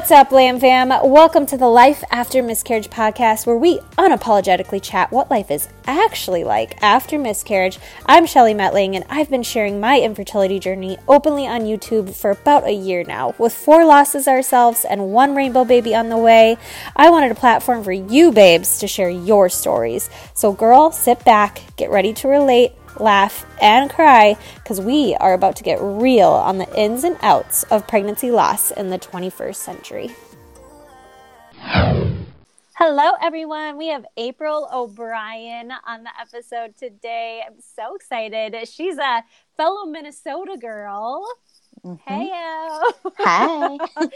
What's up, Lamb Fam? Welcome to the Life After Miscarriage podcast, where we unapologetically chat what life is actually like after miscarriage. I'm Shelly Metling, and I've been sharing my infertility journey openly on YouTube for about a year now. With four losses ourselves and one rainbow baby on the way, I wanted a platform for you babes to share your stories. So, girl, sit back, get ready to relate laugh, and cry because we are about to get real on the ins and outs of pregnancy loss in the 21st century. Hello, everyone. We have April O'Brien on the episode today. I'm so excited. She's a fellow Minnesota girl. Mm-hmm. Hey, hi. and then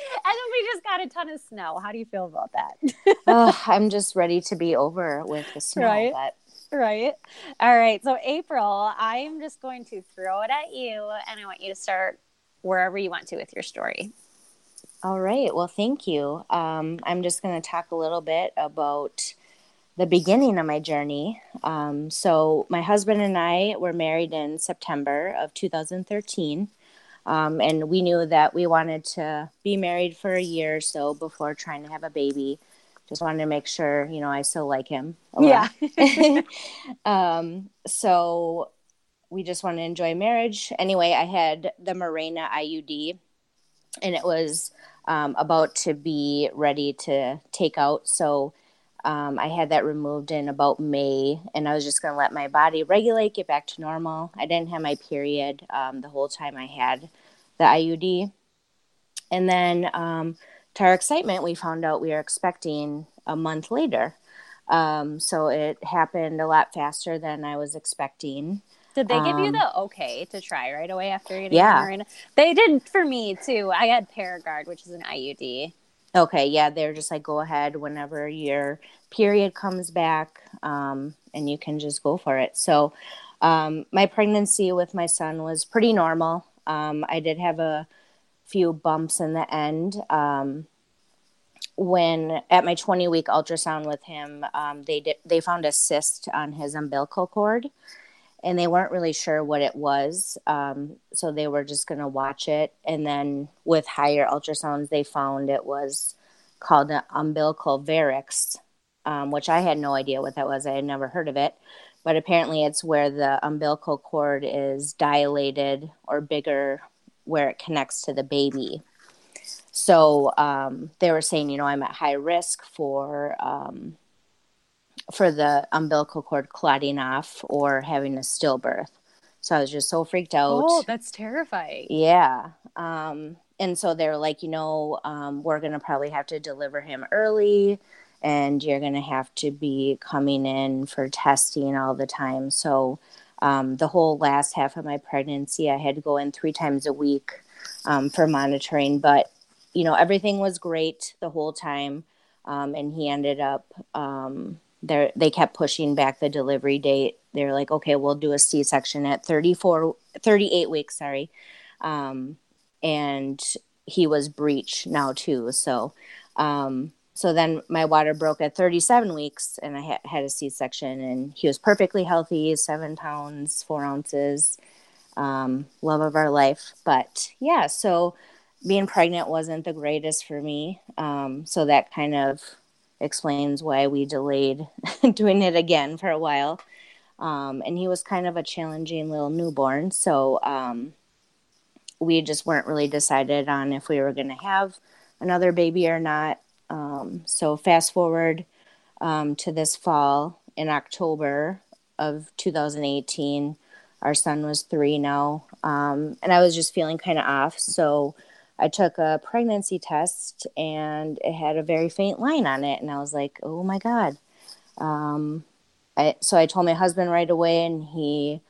we just got a ton of snow. How do you feel about that? oh, I'm just ready to be over with the snow. Right? But right. All right. So, April, I'm just going to throw it at you, and I want you to start wherever you want to with your story. All right. Well, thank you. Um, I'm just going to talk a little bit about the beginning of my journey. Um, so, my husband and I were married in September of 2013. Um, and we knew that we wanted to be married for a year or so before trying to have a baby just wanted to make sure you know i still like him yeah. Um so we just want to enjoy marriage. Anyway i had the Mirena iud and it was um, about to be ready to take out. So um, i had that removed in about may and i was just going to let my body regulate get back to normal. I didn't have my period um, the whole time i had the iud and then um, to our excitement, we found out we were expecting a month later. Um, so it happened a lot faster than I was expecting. Did they give um, you the okay to try right away after getting yeah. They did for me too. I had Paragard, which is an IUD. Okay, yeah, they're just like go ahead whenever your period comes back, um, and you can just go for it. So, um, my pregnancy with my son was pretty normal. Um, I did have a few bumps in the end. When at my 20 week ultrasound with him, um, they did, they found a cyst on his umbilical cord, and they weren't really sure what it was. Um, so they were just going to watch it, and then with higher ultrasounds, they found it was called an umbilical varix, um, which I had no idea what that was. I had never heard of it but apparently it's where the umbilical cord is dilated or bigger where it connects to the baby. So um, they were saying, you know, I'm at high risk for um, for the umbilical cord clotting off or having a stillbirth. So I was just so freaked out. Oh, that's terrifying. Yeah. Um, and so they're like, you know, um, we're going to probably have to deliver him early and you're going to have to be coming in for testing all the time. So um, the whole last half of my pregnancy, I had to go in three times a week um, for monitoring. But, you know, everything was great the whole time. Um, and he ended up, um, there, they kept pushing back the delivery date. They're like, okay, we'll do a C section at 34, 38 weeks, sorry. Um, and he was breech now too. So, um, so then my water broke at 37 weeks and I ha- had a C-section and he was perfectly healthy, seven pounds, four ounces, um, love of our life. But yeah, so being pregnant wasn't the greatest for me. Um, so that kind of explains why we delayed doing it again for a while. Um, and he was kind of a challenging little newborn. So um, we just weren't really decided on if we were going to have another baby or not. Um, so fast forward um, to this fall in October of 2018, our son was three now, um, and I was just feeling kind of off. So I took a pregnancy test, and it had a very faint line on it, and I was like, "Oh my god!" Um, I, so I told my husband right away, and he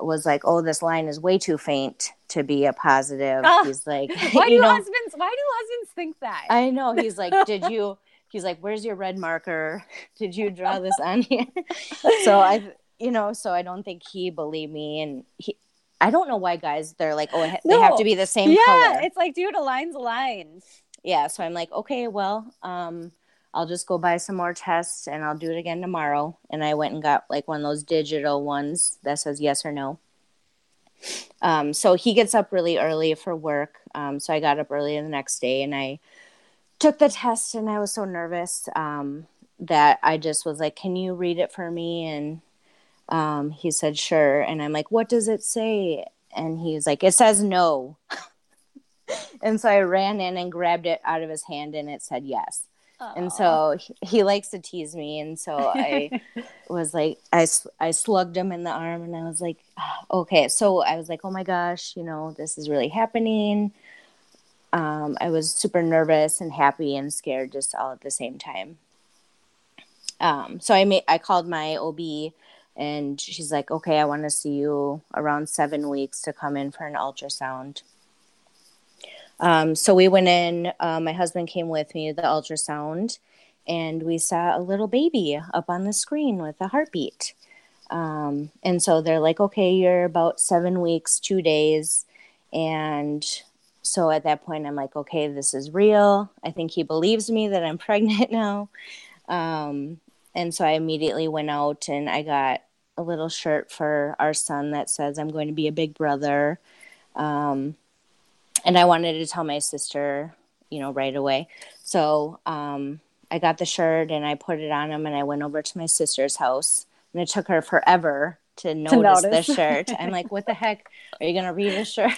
was like, "Oh, this line is way too faint to be a positive." Oh, he's like, "Why do know, husbands? Why do husbands think that?" I know. He's like, "Did you?" He's like, "Where's your red marker? Did you draw this on here?" so I, you know, so I don't think he believed me, and he. I don't know why guys they're like, oh, they no. have to be the same color. yeah, color. it's like, dude, a line's a line. Yeah, so I'm like, okay, well, um, I'll just go buy some more tests and I'll do it again tomorrow. And I went and got like one of those digital ones that says yes or no. Um, so he gets up really early for work. Um, so I got up early the next day and I took the test, and I was so nervous um, that I just was like, "Can you read it for me?" And um, he said, "Sure." And I'm like, "What does it say?" And he's like, "It says no." and so I ran in and grabbed it out of his hand, and it said yes. Aww. And so he, he, likes to tease me, and so I was like, I I slugged him in the arm, and I was like, ah, okay. So I was like, oh my gosh, you know, this is really happening. Um, I was super nervous and happy and scared just all at the same time. Um, so I made I called my OB, and she's like, okay, I want to see you around seven weeks to come in for an ultrasound. Um, so we went in. Uh, my husband came with me to the ultrasound, and we saw a little baby up on the screen with a heartbeat. Um, and so they're like, okay, you're about seven weeks, two days. And so at that point, I'm like, okay, this is real. I think he believes me that I'm pregnant now. Um, and so I immediately went out and I got a little shirt for our son that says, I'm going to be a big brother. Um, and I wanted to tell my sister, you know, right away. So um, I got the shirt and I put it on him, and I went over to my sister's house. And it took her forever to notice, to notice. the shirt. I'm like, what the heck? Are you gonna read a shirt?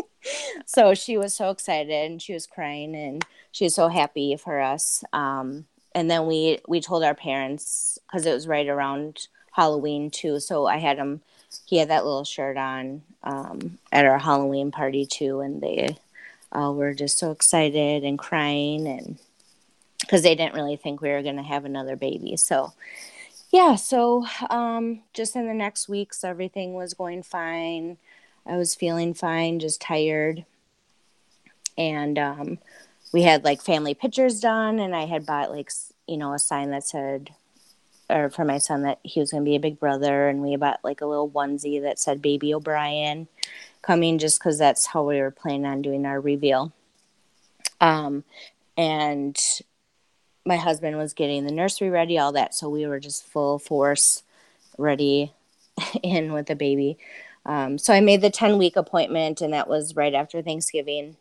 so she was so excited and she was crying and she was so happy for us. Um, and then we we told our parents because it was right around Halloween too. So I had him he had that little shirt on um, at our Halloween party too, and they uh, were just so excited and crying, and because they didn't really think we were going to have another baby. So, yeah, so um, just in the next weeks, everything was going fine. I was feeling fine, just tired, and um, we had like family pictures done, and I had bought like you know a sign that said or for my son that he was going to be a big brother, and we bought like a little onesie that said Baby O'Brien coming, just because that's how we were planning on doing our reveal. Um, and my husband was getting the nursery ready, all that, so we were just full force ready in with the baby. Um, so I made the 10 week appointment, and that was right after Thanksgiving.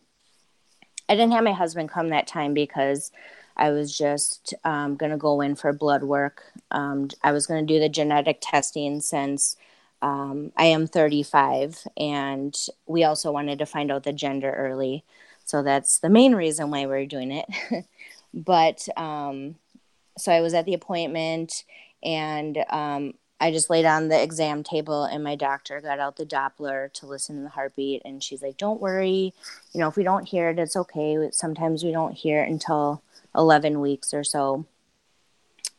I didn't have my husband come that time because I was just um, going to go in for blood work. Um, I was going to do the genetic testing since um, I am 35, and we also wanted to find out the gender early. So that's the main reason why we're doing it. but um, so I was at the appointment, and um, I just laid on the exam table, and my doctor got out the Doppler to listen to the heartbeat. And she's like, Don't worry. You know, if we don't hear it, it's okay. Sometimes we don't hear it until 11 weeks or so.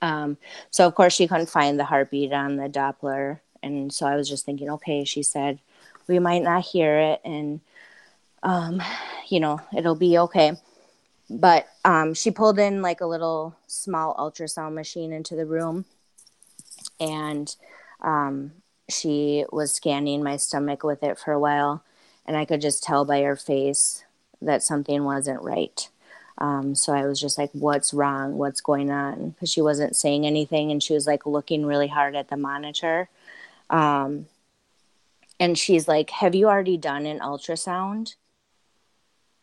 Um, so, of course, she couldn't find the heartbeat on the Doppler. And so I was just thinking, okay, she said, we might not hear it and, um, you know, it'll be okay. But um, she pulled in like a little small ultrasound machine into the room and um, she was scanning my stomach with it for a while. And I could just tell by her face that something wasn't right. Um, so I was just like, what's wrong? What's going on? Because she wasn't saying anything and she was like looking really hard at the monitor. Um, and she's like, Have you already done an ultrasound?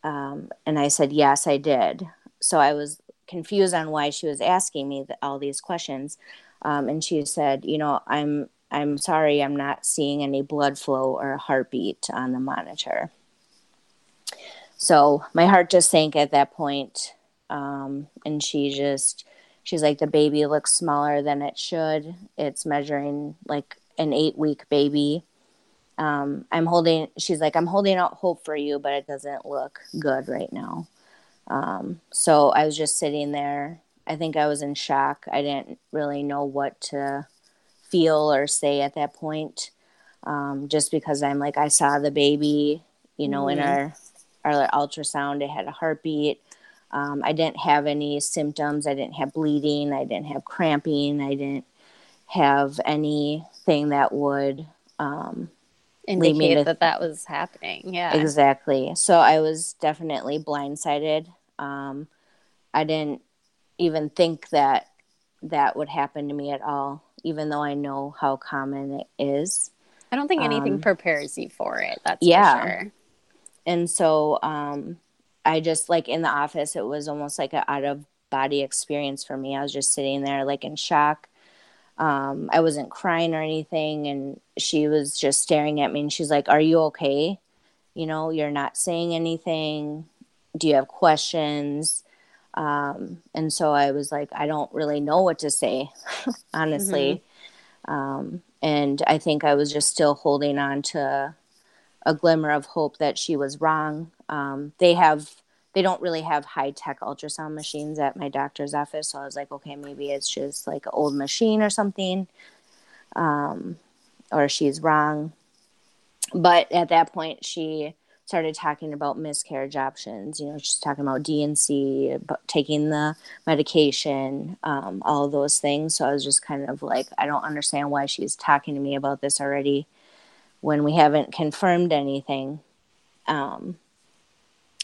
Um, and I said, Yes, I did. So I was confused on why she was asking me the, all these questions. Um, and she said, You know, I'm I'm sorry, I'm not seeing any blood flow or heartbeat on the monitor. So my heart just sank at that point. Um, and she just, she's like, the baby looks smaller than it should. It's measuring like an eight week baby. Um, I'm holding, she's like, I'm holding out hope for you, but it doesn't look good right now. Um, so I was just sitting there. I think I was in shock. I didn't really know what to feel or say at that point. Um, just because I'm like, I saw the baby, you know, mm-hmm. in our our ultrasound. it had a heartbeat. Um, I didn't have any symptoms. I didn't have bleeding. I didn't have cramping. I didn't have anything that would um, indicate to, that that was happening. Yeah, exactly. So I was definitely blindsided. Um, I didn't even think that that would happen to me at all, even though I know how common it is. I don't think anything um, prepares you for it. That's yeah. Sure and so um, I just like in the office, it was almost like an out of body experience for me. I was just sitting there like in shock. Um, I wasn't crying or anything, and she was just staring at me, and she's like, "Are you okay? You know, you're not saying anything. Do you have questions?" Um, and so I was like, I don't really know what to say, honestly. Mm-hmm. Um, and I think I was just still holding on to a glimmer of hope that she was wrong. Um, they have, they don't really have high tech ultrasound machines at my doctor's office. So I was like, okay, maybe it's just like an old machine or something, um, or she's wrong. But at that point, she started talking about miscarriage options. You know, she's talking about D&C, about taking the medication, um, all those things. So I was just kind of like, I don't understand why she's talking to me about this already when we haven't confirmed anything. Um,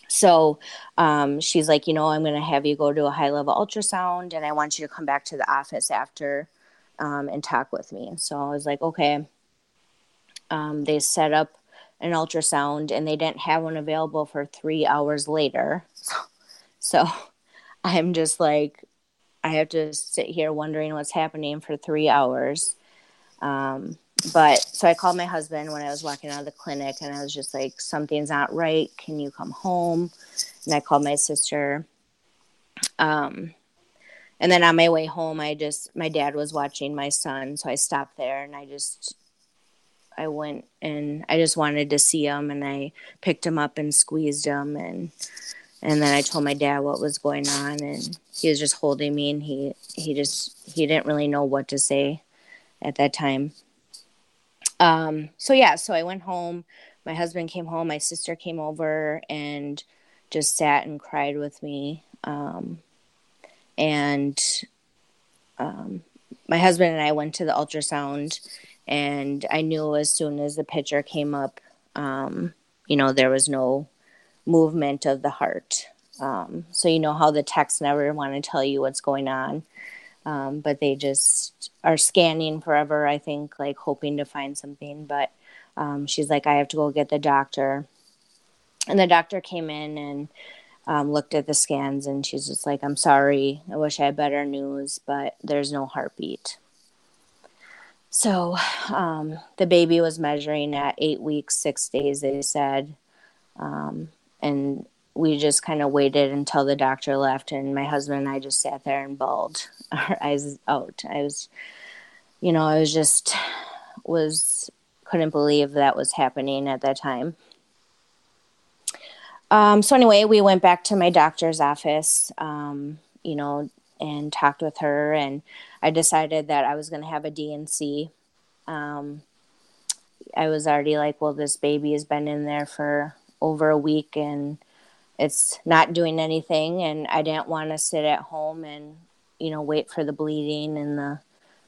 so um, she's like, you know, I'm going to have you go to a high level ultrasound and I want you to come back to the office after um, and talk with me. So I was like, okay. Um, they set up an ultrasound and they didn't have one available for three hours later. So I'm just like, I have to sit here wondering what's happening for three hours. Um, but so I called my husband when I was walking out of the clinic and I was just like, something's not right. Can you come home? And I called my sister. Um, and then on my way home, I just, my dad was watching my son. So I stopped there and I just I went and I just wanted to see him and I picked him up and squeezed him and and then I told my dad what was going on and he was just holding me and he he just he didn't really know what to say at that time. Um so yeah, so I went home. My husband came home, my sister came over and just sat and cried with me. Um and um my husband and I went to the ultrasound and I knew as soon as the picture came up, um, you know, there was no movement of the heart. Um, so you know how the techs never want to tell you what's going on, um, but they just are scanning forever. I think, like hoping to find something. But um, she's like, I have to go get the doctor, and the doctor came in and um, looked at the scans, and she's just like, I'm sorry, I wish I had better news, but there's no heartbeat. So um, the baby was measuring at eight weeks, six days, they said. Um, and we just kind of waited until the doctor left. And my husband and I just sat there and bawled our eyes out. I was, you know, I was just, was, couldn't believe that was happening at that time. Um, so anyway, we went back to my doctor's office, um, you know, and talked with her and I decided that I was going to have a D&C. Um, I was already like, well, this baby has been in there for over a week and it's not doing anything. And I didn't want to sit at home and, you know, wait for the bleeding and the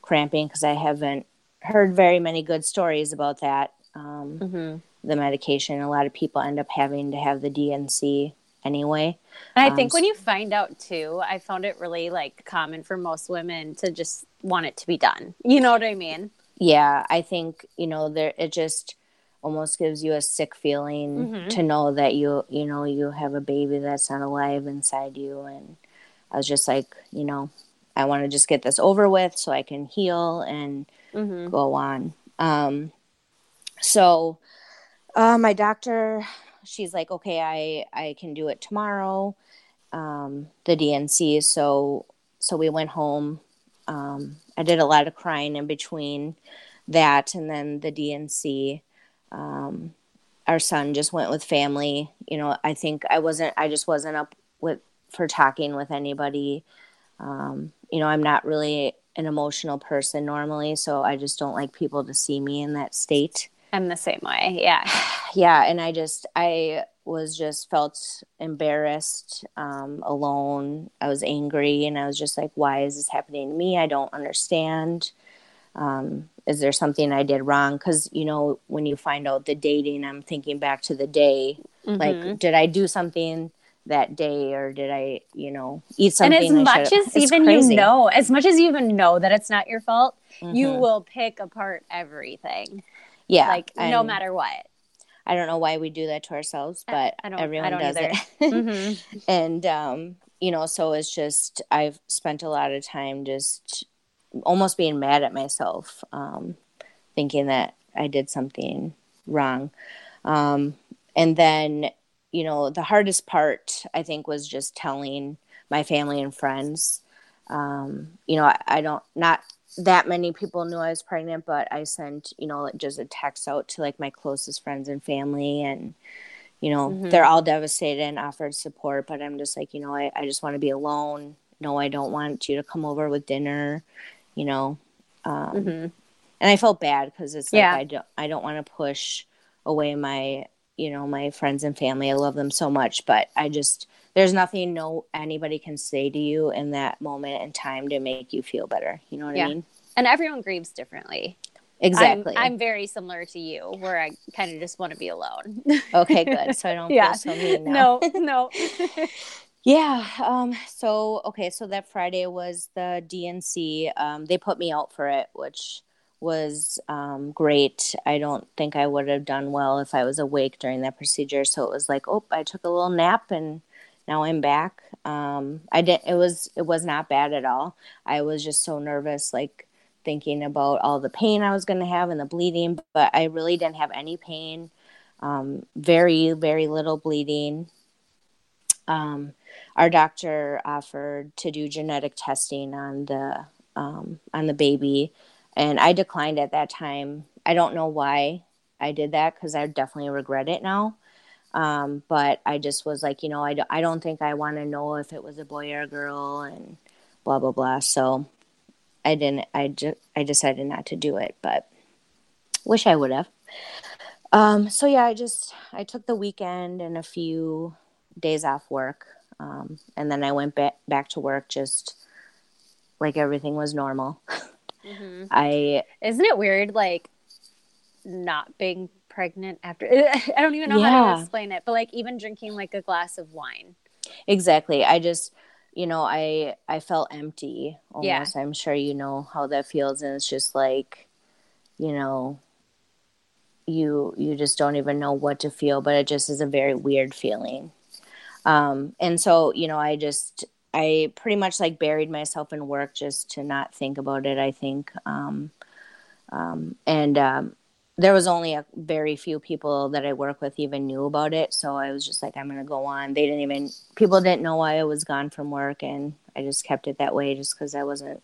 cramping because I haven't heard very many good stories about that. Um, mm-hmm. The medication, a lot of people end up having to have the D&C anyway. And I um, think when you find out too, I found it really like common for most women to just want it to be done. You know what I mean? Yeah, I think, you know, there it just almost gives you a sick feeling mm-hmm. to know that you, you know, you have a baby that's not alive inside you and I was just like, you know, I want to just get this over with so I can heal and mm-hmm. go on. Um so uh, my doctor she's like, okay, I I can do it tomorrow. Um, the D&C. So so we went home. Um, I did a lot of crying in between that and then the D&C. Um, our son just went with family. You know, I think I wasn't. I just wasn't up with for talking with anybody. Um, you know, I'm not really an emotional person normally, so I just don't like people to see me in that state. I'm the same way. Yeah. yeah. And I just, I was just felt embarrassed, um, alone. I was angry and I was just like, why is this happening to me? I don't understand. Um, is there something I did wrong? Because, you know, when you find out the dating, I'm thinking back to the day. Mm-hmm. Like, did I do something that day or did I, you know, eat something? And as much as even crazy. you know, as much as you even know that it's not your fault, mm-hmm. you will pick apart everything yeah like no matter what I don't know why we do that to ourselves, but I don't, everyone I does either. it. Mhm. and um, you know, so it's just I've spent a lot of time just almost being mad at myself, um, thinking that I did something wrong. Um, and then, you know, the hardest part I think was just telling my family and friends. Um, you know, I, I don't not that many people knew I was pregnant, but I sent, you know, like just a text out to like my closest friends and family and you know, Mhm. they're all devastated and offered support, but I'm just like, you know, I, I just want to be alone. No, I don't want you to come over with dinner, you know. Um, Mhm. and I felt bad because it's like Yeah. I don't I don't want to push away my you know my friends and family. I love them so much, but I just there's nothing no anybody can say to you in that moment in time to make you feel better. You know what Yeah. I mean? And everyone grieves differently. Exactly. I'm, I'm very similar to you, where I kind of just want to be alone. okay, good. So I don't Yeah. feel so mean now. no, no. Yeah. Um, so okay, so that Friday was the DNC. Um, they put me out for it, which was um, great. I don't think I would have done well if I was awake during that procedure. So it was like, oh, I took a little nap and now I'm back. Um, I did. It was it was not bad at all. I was just so nervous, like thinking about all the pain I was going to have and the bleeding, but I really didn't have any pain. Um, very very little bleeding. Um, our doctor offered to do genetic testing on the um, on the baby, and I declined at that time. I don't know why I did that because I definitely regret it now. Um, but I just was like, you know, I, I don't think I want to know if it was a boy or a girl, and blah blah blah. So I didn't. I just I decided not to do it, but wish I would have. Um, so yeah, I just I took the weekend and a few days off work, um, and then I went back back to work just like everything was normal. Mhm. I Isn't it weird, like not being pregnant after? I don't even know how to explain it, but like even drinking like a glass of wine. exactly. I just you know I I felt empty Yeah. I'm sure you know how that feels, and it's just like you know you you just don't even know what to feel, but it just is a very weird feeling. Um, and so you know I just I pretty much like buried myself in work just to not think about it. I think, um, um, and um, there was only a very few people that I work with even knew about it. So I was just like, I'm gonna go on. They didn't even people didn't know why I was gone from work, and I just kept it that way just because I wasn't.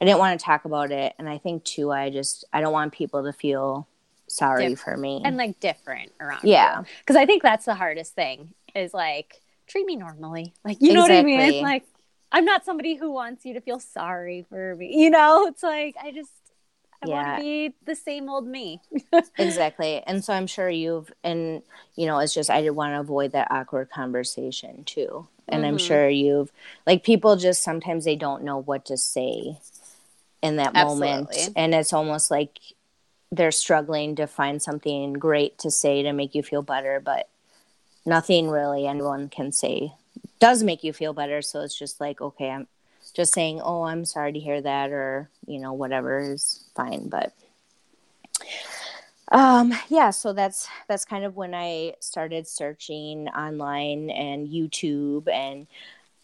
I didn't want to talk about it, and I think too, I just I don't want people to feel sorry Diff- for me. and like different around Yeah. because i think that's the hardest thing is like treat me normally like you know what i mean Exactly. like i'm not somebody who wants you to feel sorry for me you know it's like i just i want Yeah. to be the same old me. Exactly. And so i'm sure you've and you know it's just i did want to avoid that awkward conversation too. And i'm Mhm. sure you've like people just sometimes they don't know what to say in that moment. And it's almost like they're struggling to find something great to say to make you feel better but nothing really anyone can say does make you feel better. So it's just like okay i'm just saying oh i'm sorry to hear that or you know whatever is fine but um yeah so that's that's kind of when i started searching online and youtube and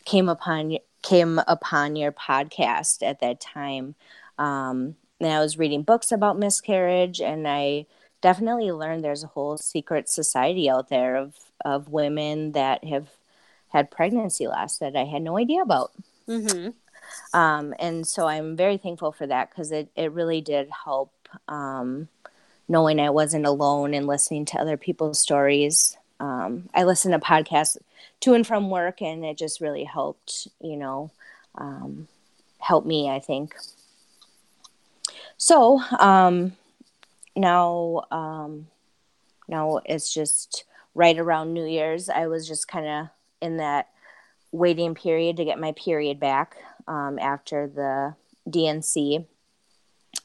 came upon came upon your podcast at that time. Um and i was reading books about miscarriage and i definitely learned there's a whole secret society out there of of women that have had pregnancy loss that i had no idea about mm-hmm. um, and so I'm very thankful for that because it, it really did help um, knowing I wasn't alone and listening to other people's stories. Um, I listen to podcasts to and from work, and it just really helped, you know, um, help me, I think. So um, now, um, now it's just right around New Year's. I was just kind of in that waiting period to get my period back um, after the DNC,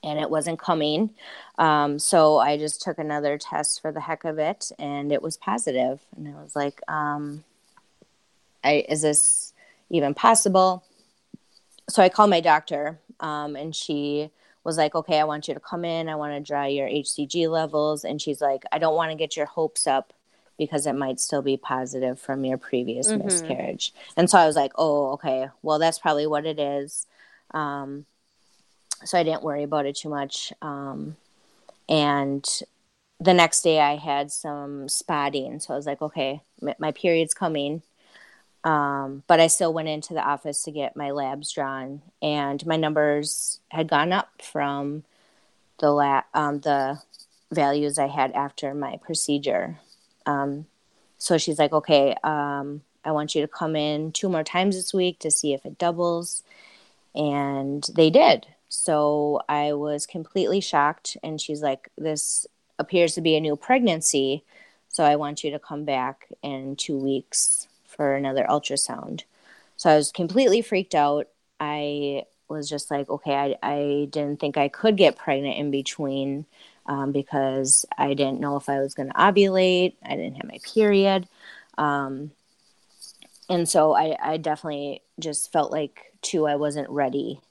and it wasn't coming. Um, so I just took another test for the heck of it, and it was positive. And I was like, um, I, "Is this even possible?" So I called my doctor, um, and she was like, okay, I want you to come in. I want to draw your HCG levels. And she's like, I don't want to get your hopes up because it might still be positive from your previous mm-hmm. miscarriage. And so I was like, oh, okay, well, that's probably what it is. Um, so I didn't worry about it too much. Um, and the next day I had some spotting. So I was like, okay, my period's coming. Um, but I still went into the office to get my labs drawn, and my numbers had gone up from the la- um, the values I had after my procedure. Um, so she's like, okay, um, I want you to come in two more times this week to see if it doubles. And they did. So I was completely shocked. And she's like, this appears to be a new pregnancy. So I want you to come back in two weeks for another ultrasound. So I was completely freaked out. I was just like, okay, I, I didn't think I could get pregnant in between um, because I didn't know if I was going to ovulate. I didn't have my period. Um, and so I, I definitely just felt like, too, I wasn't ready.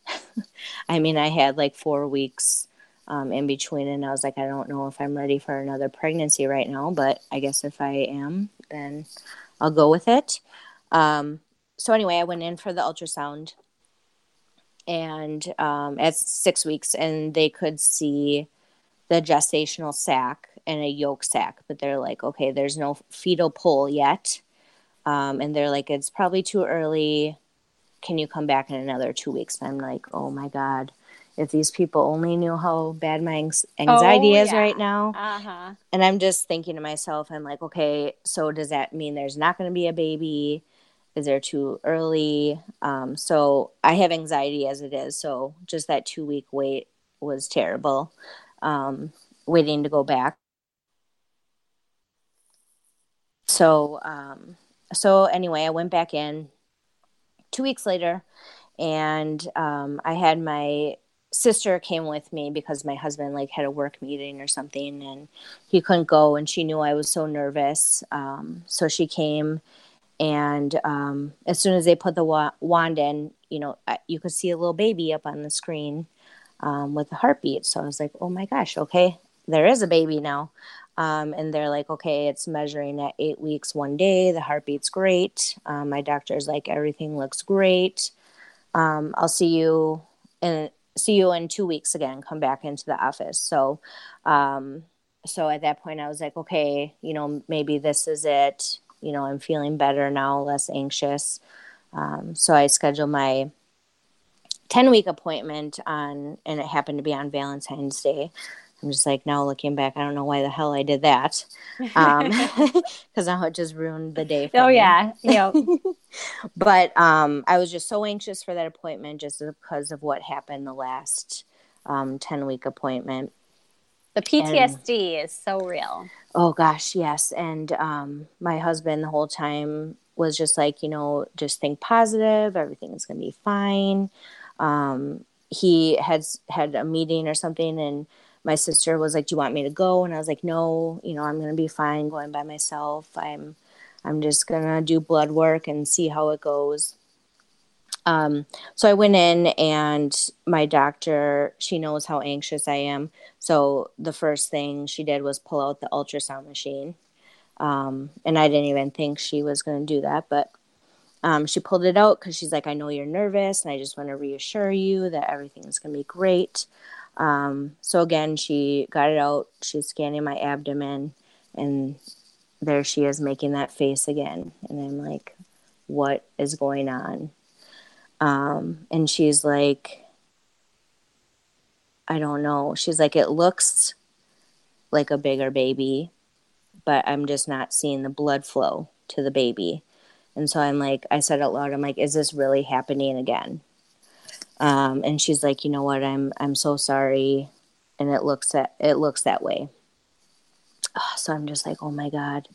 I mean, I had like four weeks um, in between, and I was like, I don't know if I'm ready for another pregnancy right now, but I guess if I am, then I'll go with it. Um, so, anyway, I went in for the ultrasound and um, at six weeks, and they could see the gestational sac and a yolk sac, but they're like, okay, there's no fetal pole yet. Um, and they're like, it's probably too early. Can you come back in another two weeks? And I'm like, oh my God, if these people only knew how bad my anxiety oh, is yeah. right now. Uh-huh. And I'm just thinking to myself, I'm like, okay, so does that mean there's not going to be a baby? Is there too early? Um, so I have anxiety as it is. So just that two week wait was terrible um, waiting to go back. So, um, so anyway, I went back in two weeks later, and um, I had my sister came with me because my husband like had a work meeting or something, and he couldn't go, and she knew I was so nervous, um, so she came. And um, as soon as they put the wa- wand in, you know, you could see a little baby up on the screen um, with a heartbeat. So I was like, oh my gosh, okay, there is a baby now. Um, and they're like, okay, it's measuring at eight weeks, one day. The heartbeat's great. Um, my doctor's like, everything looks great. Um, I'll see you and see you in two weeks again. Come back into the office. So, um, so at that point, I was like, okay, you know, maybe this is it. You know, I'm feeling better now, less anxious. Um, so I scheduled my 10 week appointment on, and it happened to be on Valentine's Day. I'm just like, now looking back, I don't know why the hell I did that. Um, cause now it just ruined the day. oh me. yeah. Yeah. but, um, I was just so anxious for that appointment just because of what happened the last, um, 10 week appointment. The PTSD and, is so real. Oh gosh. Yes. And, um, my husband the whole time was just like, you know, just think positive. Everything's going to be fine um, he had had a meeting or something and my sister was like do you want me to go? And i was like no you know i'm going to be fine going by myself. I'm i'm just going to do blood work and see how it goes. Um, so i went in and my doctor she knows how anxious i am. So the first thing she did was pull out the ultrasound machine. Um, and i didn't even think she was going to do that but um, she pulled it out because she's like, I know you're nervous, and I just want to reassure you that everything's going to be great. Um, so again, she got it out. She's scanning my abdomen, and there she is making that face again. And I'm like, what is going on? Um, and she's like, I don't know. She's like, it looks like a bigger baby, but I'm just not seeing the blood flow to the baby. And so I'm like, I said out loud, I'm like, is this really happening again? Um, and she's like, you know what, I'm I'm so sorry, and it looks that it looks that way. So I'm just like, oh my god.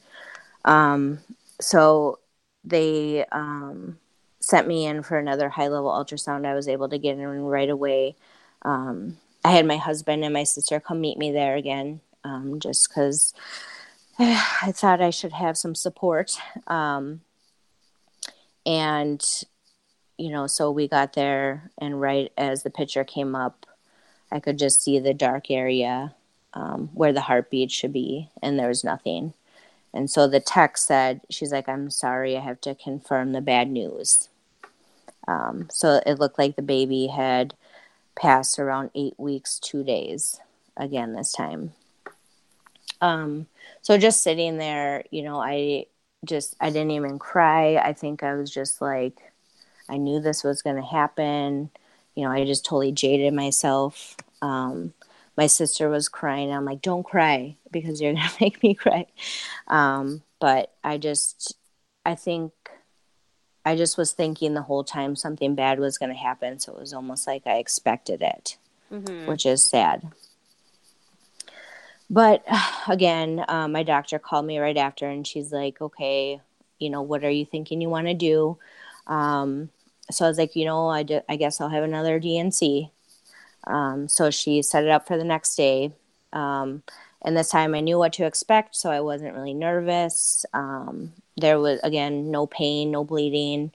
Um, so they um, sent me in for another high level ultrasound. I was able to get in right away. Um, I had my husband and my sister come meet me there again, um, just because I thought I should have some support. And you know so we got there and right as the picture came up I could just see the dark area um, where the heartbeat should be, and there was nothing. And so the text said, She's like, I'm sorry, I have to confirm the bad news. Um, so it looked like the baby had passed around eight weeks, two days again this time. Um, so just sitting there, you know, I just, I didn't even cry. I think I was just like, I knew this was going to happen. You know, I just totally jaded myself. Um, my sister was crying. I'm like, don't cry because you're going to make me cry. Um, but I just, I think I just was thinking the whole time something bad was going to happen. So it was almost like I expected it, mm-hmm. which is sad. But again, um, my doctor called me right after and she's like, okay, you know, what are you thinking you want to do? Um, so I was like, you know, I, d- I guess I'll have another D&C. Um, so she set it up for the next day. Um, and this time I knew what to expect, so I wasn't really nervous. Um, there was, again, no pain, no bleeding.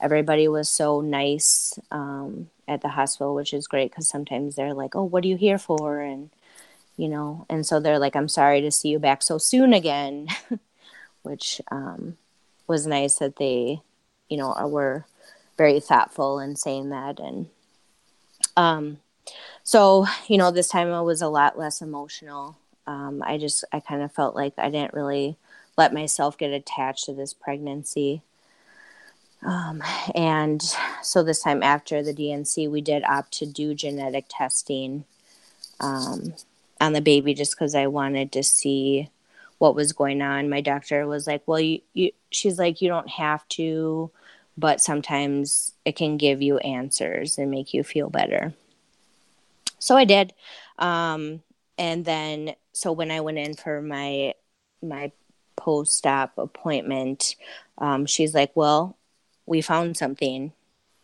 Everybody was so nice um, at the hospital, which is great because sometimes they're like, oh, what are you here for? And, you know, and so they're like, I'm sorry to see you back so soon again, which um, was nice that they, you know, were very thoughtful in saying that. And, um, so you know this time i was a lot less emotional. Um, i just i kind of felt like i didn't really let myself get attached to this pregnancy. Um, and so this time after the D&C we did opt to do genetic testing. Um, on the baby just because i wanted to see what was going on my doctor was like well you, you she's like you don't have to but sometimes it can give you answers and make you feel better so I did. Um, and then, so when I went in for my my post op appointment, um, she's like, "Well, we found something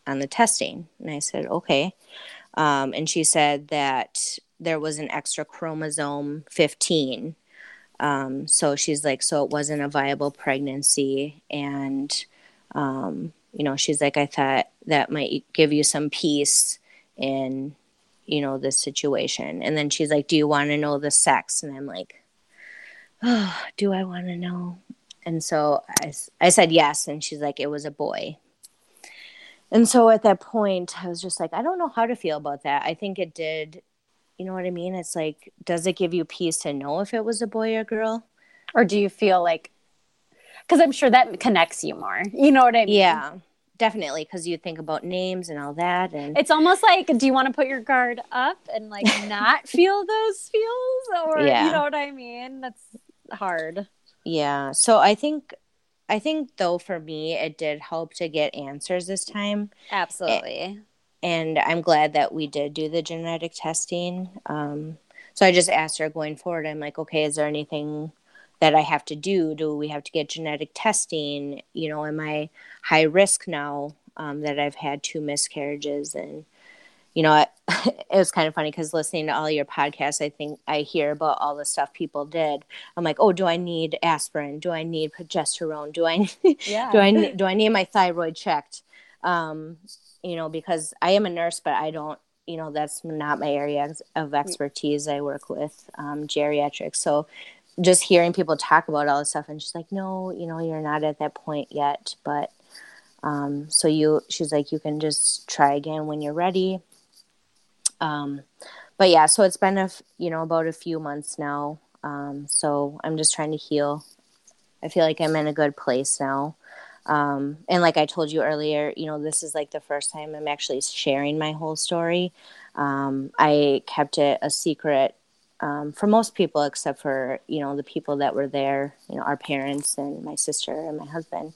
on the testing," and I said, "Okay." Um, and she said that there was an extra chromosome 15. Um, so she's like, so it wasn't a viable pregnancy, and um, you know, she's like, I thought that might give you some peace in you know, this situation. And then she's like, Do you want to know the sex? And I'm like, Oh, do I want to know? And so I, I said yes. And she's like, It was a boy. And so at that point, I was just like, I don't know how to feel about that. I think it did, you know what I mean? It's like, does it give you peace to know if it was a boy or girl? Or do you feel like, because I'm sure that connects you more. You know what I mean? Yeah definitely because you think about names and all that and it's almost like do you want to put your guard up and like not feel those feels or yeah. you know what i mean that's hard yeah so i think i think though for me it did help to get answers this time absolutely and i'm glad that we did do the genetic testing um, so i just asked her going forward i'm like okay is there anything that I have to do? Do we have to get genetic testing? You know, am I high risk now um, that I've had two miscarriages? And, you know, it, it was kind of funny because listening to all your podcasts, I think I hear about all the stuff people did. I'm like, oh, do I need aspirin? Do I need progesterone? Do I, yeah. do I, do I need my thyroid checked? Um, you know, because I am a nurse, but I don't, you know, that's not my area of expertise. I work with um, geriatrics. So just hearing people talk about all this stuff and she's like no you know you're not at that point yet but um, so you she's like you can just try again when you're ready. Um, but yeah so it's been a you know about a few months now. Um, so i'm just trying to heal. I feel like i'm in a good place now um, and like i told you earlier you know this is like the first time i'm actually sharing my whole story um, i kept it a secret um, for most people, except for you know the people that were there, you know, our parents and my sister and my husband.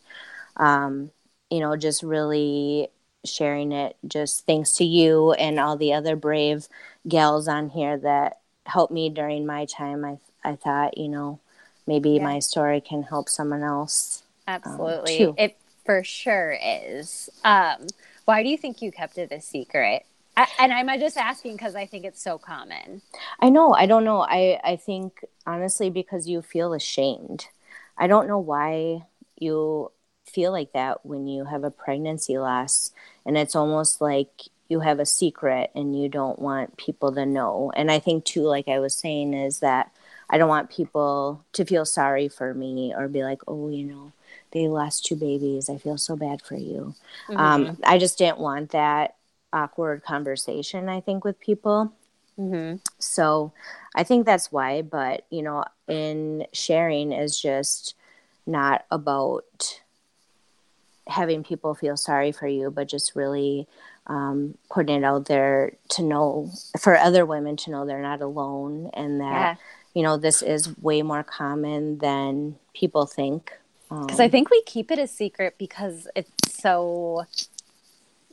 Um, you know, just really sharing it. Just thanks to you and all the other brave gals on here that helped me during my time. I I thought you know maybe yeah. my story can help someone else. Um, Absolutely, um, it for sure is. Um, why do you think you kept it a secret? I, and I'm just asking because I think it's so common. I know. I don't know. I, I think honestly because you feel ashamed. I don't know why you feel like that when you have a pregnancy loss. And it's almost like you have a secret and you don't want people to know. And I think too, like I was saying, is that I don't want people to feel sorry for me or be like, oh, you know, they lost two babies. I feel so bad for you. Mm-hmm. Um, I just didn't want that awkward conversation, I think, with people. Mm-hmm. So I think that's why. But, you know, in sharing is just not about having people feel sorry for you, but just really um, putting it out there to know for other women to know they're not alone and that yeah. you know this is way more common than people think because um, i think we keep it a secret because it's so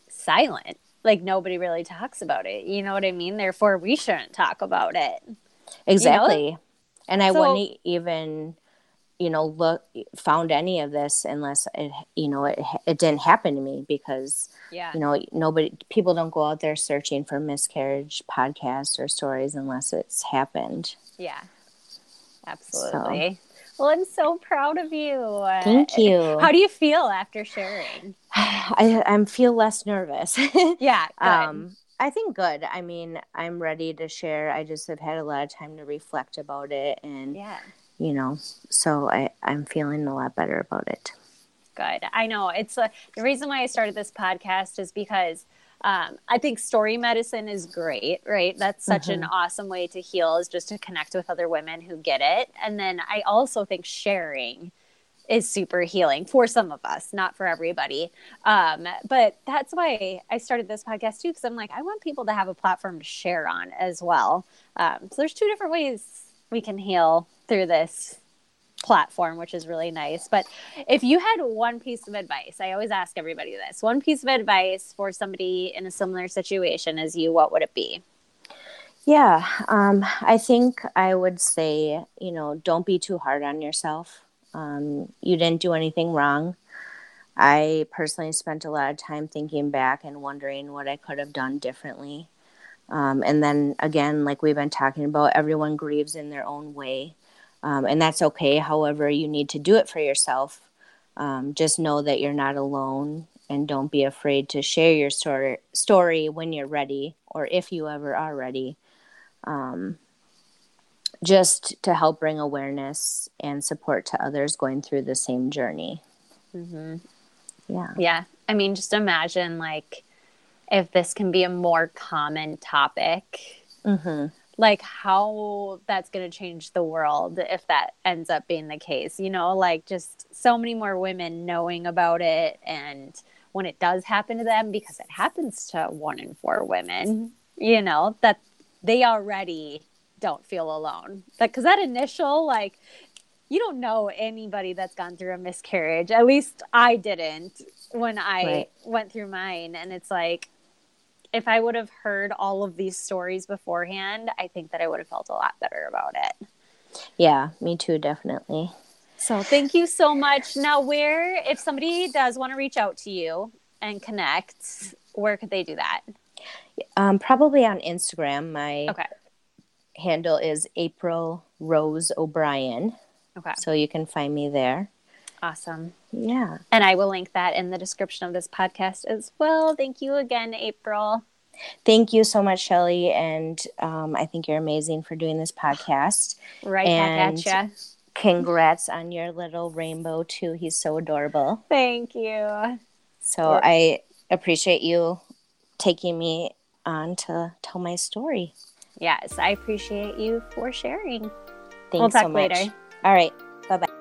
silent. Like nobody really talks about it. You know what i mean? Therefore we shouldn't talk about it. Exactly you know? and i so, wouldn't even you know look found any of this unless it you know it, it didn't happen to me because yeah. you know nobody people don't go out there searching for miscarriage podcasts or stories unless it's happened. Yeah. Absolutely. so. Well i'm so proud of you thank you how do you feel after sharing i i feel less nervous yeah good. um I think good. I mean, I'm ready to share. I just have had a lot of time to reflect about it and yeah you know, so I, I'm feeling a lot better about it. Good. I know it's a, the reason why I started this podcast is because um, I think story medicine is great, right? That's such mm-hmm. an awesome way to heal is just to connect with other women who get it. And then I also think sharing is super healing for some of us, not for everybody. Um, but that's why I started this podcast too, because I'm like, I want people to have a platform to share on as well. Um, so there's two different ways we can heal through this platform, which is really nice. But if you had one piece of advice, I always ask everybody this one piece of advice for somebody in a similar situation as you, what would it be? Yeah, um, I think I would say, you know, don't be too hard on yourself. Um, you didn't do anything wrong. I personally spent a lot of time thinking back and wondering what I could have done differently. Um, and then again, like we've been talking about, everyone grieves in their own way um, and that's okay. However, you need to do it for yourself. Um, just know that you're not alone and don't be afraid to share your story, story when you're ready or if you ever are ready. Um, just to help bring awareness and support to others going through the same journey. Mm-hmm. Yeah. Yeah. I mean, just imagine like if this can be a more common topic. Mm-hmm like how that's going to change the world if that ends up being the case you know? Like just so many more women knowing about it and when it does happen to them because it happens to one in four women mm-hmm. you know that they already don't feel alone. Because that initial like you don't know anybody that's gone through a miscarriage. At least i didn't when i right. went through mine. And it's like if I would have heard all of these stories beforehand, I think that I would have felt a lot better about it. Yeah, me too, definitely. So thank you so much. Now, where, if somebody does want to reach out to you and connect, where could they do that? Um, probably on Instagram. My okay. handle is April Rose O'Brien. Okay. So you can find me there. Awesome. Yeah. And I will link that in the description of this podcast as well. Thank you again, April. Thank you so much, Shelly. And um, I think you're amazing for doing this podcast. Right and back at you. Congrats on your little rainbow, too. He's so adorable. Thank you. So I appreciate you taking me on to tell my story. Yes, I appreciate you for sharing. Thanks we'll talk so much. later. All right. Bye bye.